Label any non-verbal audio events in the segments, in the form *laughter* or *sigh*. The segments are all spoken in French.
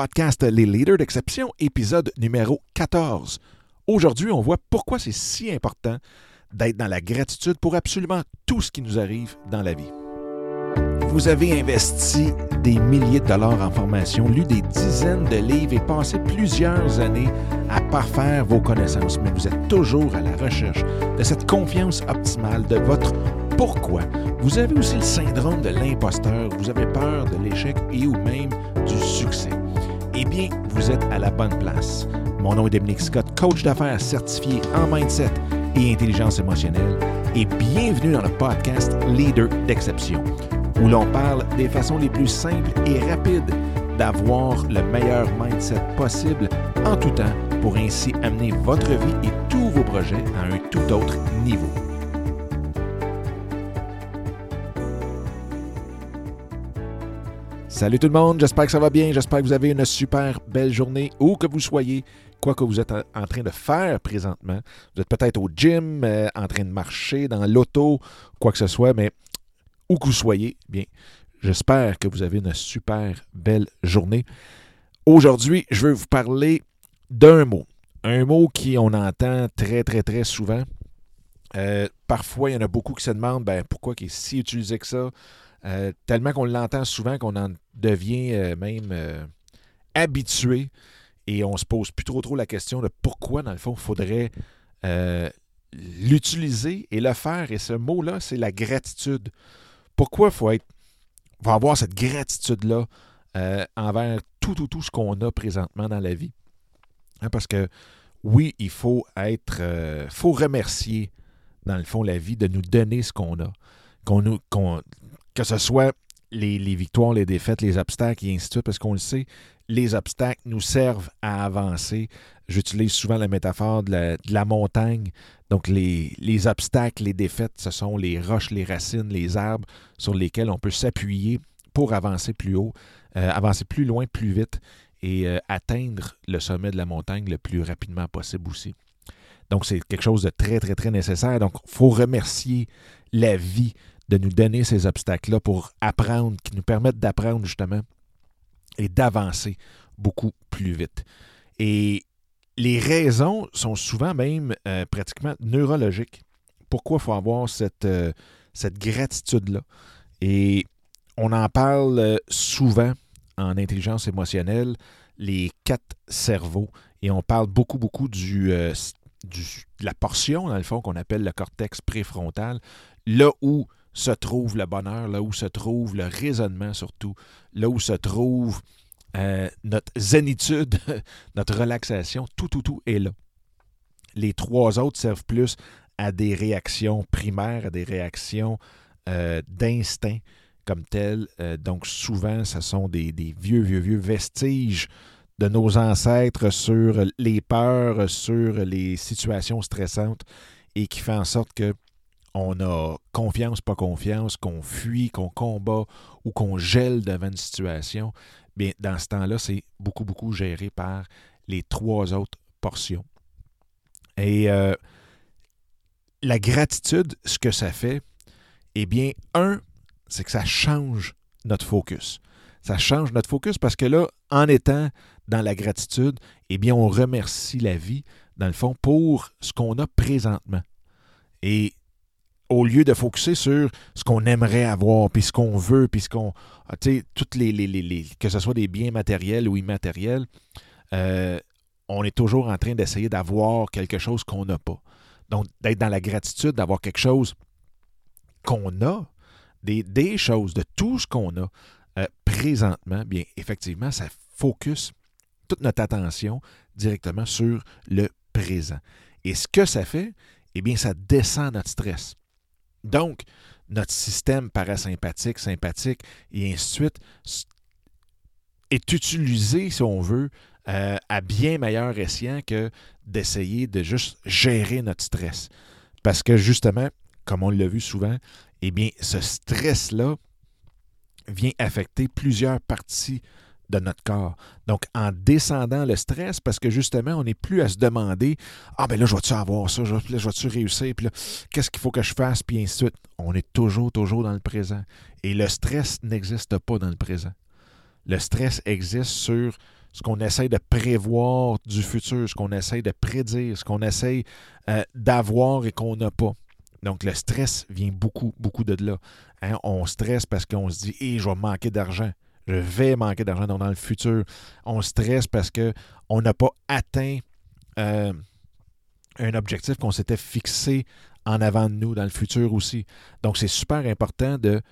podcast Les Leaders d'Exception, épisode numéro 14. Aujourd'hui, on voit pourquoi c'est si important d'être dans la gratitude pour absolument tout ce qui nous arrive dans la vie. Vous avez investi des milliers de dollars en formation, lu des dizaines de livres et passé plusieurs années à parfaire vos connaissances, mais vous êtes toujours à la recherche de cette confiance optimale, de votre pourquoi. Vous avez aussi le syndrome de l'imposteur, vous avez peur de l'échec et ou même du succès. Eh bien, vous êtes à la bonne place. Mon nom est Dominique Scott, coach d'affaires certifié en mindset et intelligence émotionnelle, et bienvenue dans le podcast Leader d'exception où l'on parle des façons les plus simples et rapides d'avoir le meilleur mindset possible en tout temps pour ainsi amener votre vie et tous vos projets à un tout autre niveau. Salut tout le monde, j'espère que ça va bien, j'espère que vous avez une super belle journée où que vous soyez, quoi que vous êtes en train de faire présentement. Vous êtes peut-être au gym, euh, en train de marcher, dans l'auto, quoi que ce soit, mais où que vous soyez, bien, j'espère que vous avez une super belle journée. Aujourd'hui, je veux vous parler d'un mot. Un mot qui on entend très, très, très souvent. Euh, parfois, il y en a beaucoup qui se demandent ben, pourquoi il est si utilisé que ça? Euh, tellement qu'on l'entend souvent qu'on en devient euh, même habitué et on se pose plus trop trop la question de pourquoi, dans le fond, il faudrait l'utiliser et le faire. Et ce mot-là, c'est la gratitude pourquoi il faut être, va avoir cette gratitude-là euh, envers tout, tout, tout ce qu'on a présentement dans la vie? Hein, parce que oui, il faut être, euh, faut remercier, dans le fond, la vie de nous donner ce qu'on a. Qu'on nous, que ce soit les, victoires, les défaites, les obstacles et ainsi de suite, parce qu'on le sait, les obstacles nous servent à avancer. J'utilise souvent la métaphore de la, montagne. Donc, les, les, obstacles, les défaites, ce sont les roches, les racines, les arbres sur lesquels on peut s'appuyer pour avancer plus haut, euh, avancer plus loin, plus vite et euh, atteindre le sommet de la montagne le plus rapidement possible aussi. Donc, c'est quelque chose de très, très, très nécessaire. Donc, il faut remercier la vie de nous donner ces obstacles-là pour apprendre, qui nous permettent d'apprendre justement et d'avancer beaucoup plus vite. Et les raisons sont souvent même euh, pratiquement neurologiques. Pourquoi il faut avoir cette, euh, cette gratitude-là? Et on en parle euh, souvent en intelligence émotionnelle, les quatre cerveaux, et on parle beaucoup, beaucoup du, du de la portion, dans le fond, qu'on appelle le cortex préfrontal, là où se trouve le bonheur, là où se trouve le raisonnement surtout, là où se trouve euh, notre zénitude, *laughs* notre relaxation, tout, tout, tout est là. Les trois autres servent plus à des réactions primaires, à des réactions euh, d'instinct comme telles. Euh, donc souvent, ce sont des, des, vieux, vieux, vieux vestiges de nos ancêtres sur les peurs, sur les situations stressantes et qui fait en sorte que on a confiance, pas confiance, qu'on fuit, qu'on combat ou qu'on gèle devant une situation, bien, dans ce temps-là, c'est beaucoup, beaucoup géré par les trois autres portions. Et euh, la gratitude, ce que ça fait, eh bien, un, c'est que ça change notre focus. Ça change notre focus parce que là, en étant dans la gratitude, eh bien, on remercie la vie, dans le fond, pour ce qu'on a présentement. Et au lieu de focuser sur ce qu'on aimerait avoir, puis ce qu'on veut, puis ce qu'on. Ah, tu sais, toutes les, les, que ce soit des biens matériels ou immatériels, euh, on est toujours en train d'essayer d'avoir quelque chose qu'on n'a pas. Donc, d'être dans la gratitude, d'avoir quelque chose qu'on a, des, choses, de tout ce qu'on a euh, présentement, bien, effectivement, ça focus toute notre attention directement sur le présent. Et ce que ça fait, eh bien, ça descend notre stress. Donc, notre système parasympathique, sympathique et ainsi de suite est utilisé, si on veut, euh, à bien meilleur escient que d'essayer de juste gérer notre stress. Parce que justement, comme on l'a vu souvent, eh bien, ce stress-là vient affecter plusieurs parties de notre corps. Donc, en descendant le stress, parce que justement, on n'est plus à se demander Ah, ben là, je vais-tu avoir ça, je vais-tu réussir, puis là, qu'est-ce qu'il faut que je fasse, puis ainsi de suite. On est toujours, toujours dans le présent. Et le stress n'existe pas dans le présent. Le stress existe sur ce qu'on essaye de prévoir du futur, ce qu'on essaye de prédire, ce qu'on essaye euh, d'avoir et qu'on n'a pas. Donc, le stress vient beaucoup, beaucoup de là. Hein. On stresse parce qu'on se dit hey, je vais manquer d'argent. Je vais manquer d'argent dans, le futur. On stresse parce qu'on n'a pas atteint euh, un objectif qu'on s'était fixé en avant de nous dans le futur aussi. Donc, c'est super important de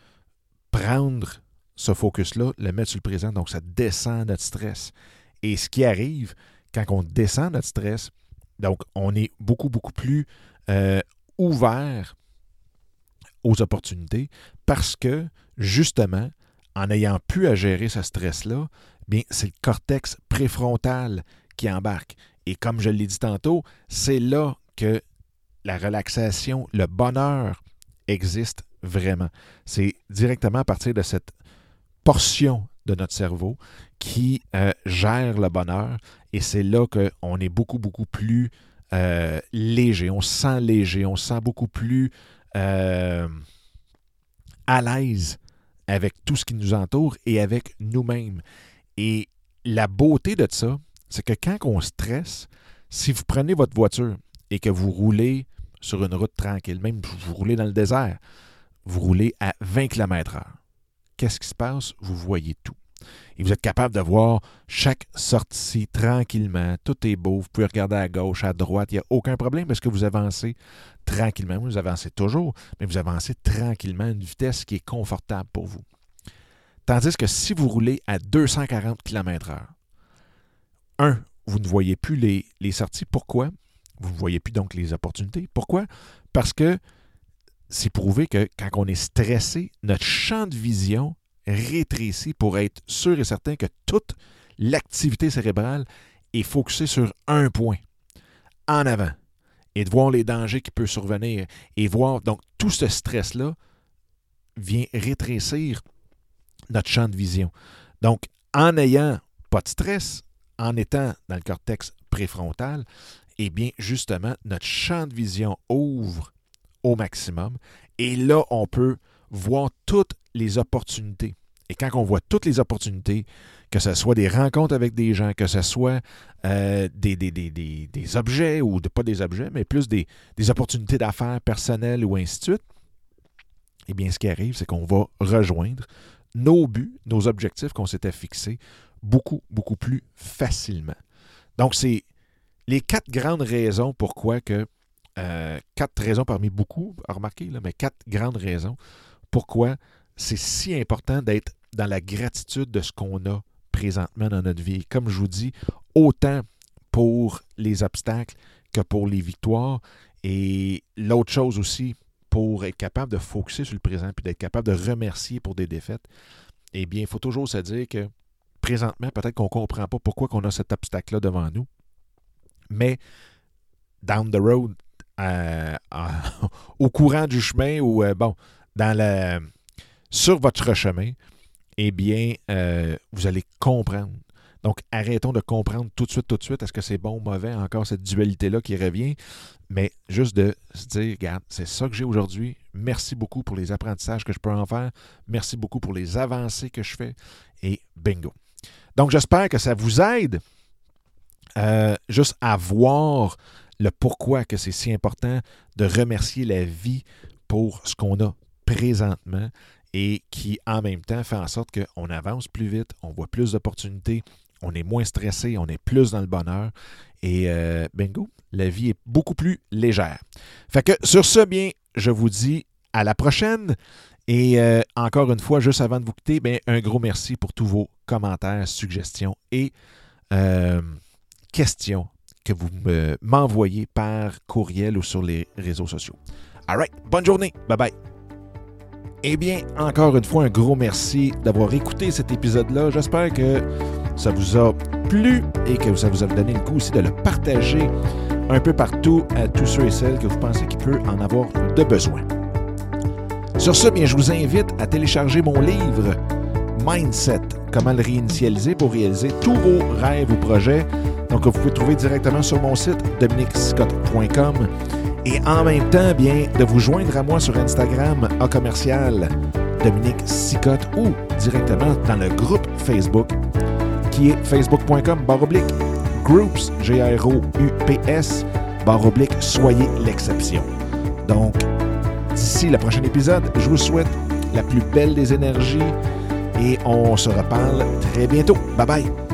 prendre ce focus-là, le mettre sur le présent. Donc, ça descend notre stress. Et ce qui arrive quand on descend notre stress, donc on est beaucoup, beaucoup plus euh, ouvert aux opportunités parce que, justement, en ayant pu à gérer ce stress-là, bien, c'est le cortex préfrontal qui embarque. Et comme je l'ai dit tantôt, c'est là que la relaxation, le bonheur existe vraiment. C'est directement à partir de cette portion de notre cerveau qui euh, gère le bonheur et c'est là qu'on est beaucoup, beaucoup plus euh, léger, on se sent léger, on se sent beaucoup plus euh, à l'aise avec tout ce qui nous entoure et avec nous-mêmes. Et la beauté de ça, c'est que quand on stresse, si vous prenez votre voiture et que vous roulez sur une route tranquille, même vous roulez dans le désert, vous roulez à 20 km/h. Qu'est-ce qui se passe? Vous voyez tout. Et vous êtes capable de voir chaque sortie tranquillement. Tout est beau. Vous pouvez regarder à gauche, à droite. Il n'y a aucun problème parce que vous avancez tranquillement. Vous avancez toujours, mais vous avancez tranquillement à une vitesse qui est confortable pour vous. Tandis que si vous roulez à 240 km/h, un, vous ne voyez plus les, les sorties. Pourquoi? Vous ne voyez plus donc les opportunités. Pourquoi? Parce que c'est prouvé que quand on est stressé, notre champ de vision rétrécit pour être sûr et certain que toute l'activité cérébrale est focusée sur un point, en avant, et de voir les dangers qui peuvent survenir, et voir, donc tout ce stress-là vient rétrécir notre champ de vision. Donc, en n'ayant pas de stress, en étant dans le cortex préfrontal, eh bien, justement, notre champ de vision ouvre au maximum. Et là, on peut voir toutes les opportunités. Et quand on voit toutes les opportunités, que ce soit des rencontres avec des gens, que ce soit euh, des, des, objets, ou pas des objets, mais plus des, opportunités d'affaires personnelles ou ainsi de suite, eh bien, ce qui arrive, c'est qu'on va rejoindre nos buts, nos objectifs qu'on s'était fixés beaucoup, beaucoup plus facilement. Donc, c'est les quatre grandes raisons pourquoi que euh, quatre raisons parmi beaucoup, remarquez, là, mais quatre grandes raisons pourquoi c'est si important d'être dans la gratitude de ce qu'on a présentement dans notre vie. Comme je vous dis, autant pour les obstacles que pour les victoires. Et l'autre chose aussi, pour être capable de focuser sur le présent puis d'être capable de remercier pour des défaites, eh bien, il faut toujours se dire que présentement, peut-être qu'on ne comprend pas pourquoi on a cet obstacle-là devant nous. Mais down the road, euh, *laughs* au courant du chemin ou, euh, bon, sur votre chemin, eh bien, euh, vous allez comprendre. Donc, arrêtons de comprendre tout de suite, tout de suite, est-ce que c'est bon ou mauvais, encore cette dualité-là qui revient, mais juste de se dire, regarde, c'est ça que j'ai aujourd'hui. Merci beaucoup pour les apprentissages que je peux en faire. Merci beaucoup pour les avancées que je fais. Et bingo. Donc, j'espère que ça vous aide juste à voir le pourquoi que c'est si important de remercier la vie pour ce qu'on a présentement et qui en même temps fait en sorte qu'on avance plus vite, on voit plus d'opportunités, on est moins stressé, on est plus dans le bonheur et euh, bingo, la vie est beaucoup plus légère. Fait que sur ce, bien, je vous dis à la prochaine. Et euh, encore une fois, juste avant de vous quitter, bien, un gros merci pour tous vos commentaires, suggestions et euh, questions que vous m'envoyez par courriel ou sur les réseaux sociaux. All right, bonne journée. Bye bye. Eh bien, encore une fois, un gros merci d'avoir écouté cet épisode-là. J'espère que ça vous a plu et que ça vous a donné le coup aussi de le partager un peu partout à tous ceux et celles que vous pensez qu'il peut en avoir de besoin. Sur ce, bien, je vous invite à télécharger mon livre Mindset, comment le réinitialiser pour réaliser tous vos rêves ou projets donc, vous pouvez trouver directement sur mon site dominicscott.com et en même temps, bien, de vous joindre à moi sur Instagram à commercial Dominique Sicotte ou directement dans le groupe Facebook qui est facebook.com baroblique groups, G-R-O-U-P-S, baroblique, soyez l'exception. Donc, d'ici le prochain épisode, je vous souhaite la plus belle des énergies et on se reparle très bientôt. Bye bye!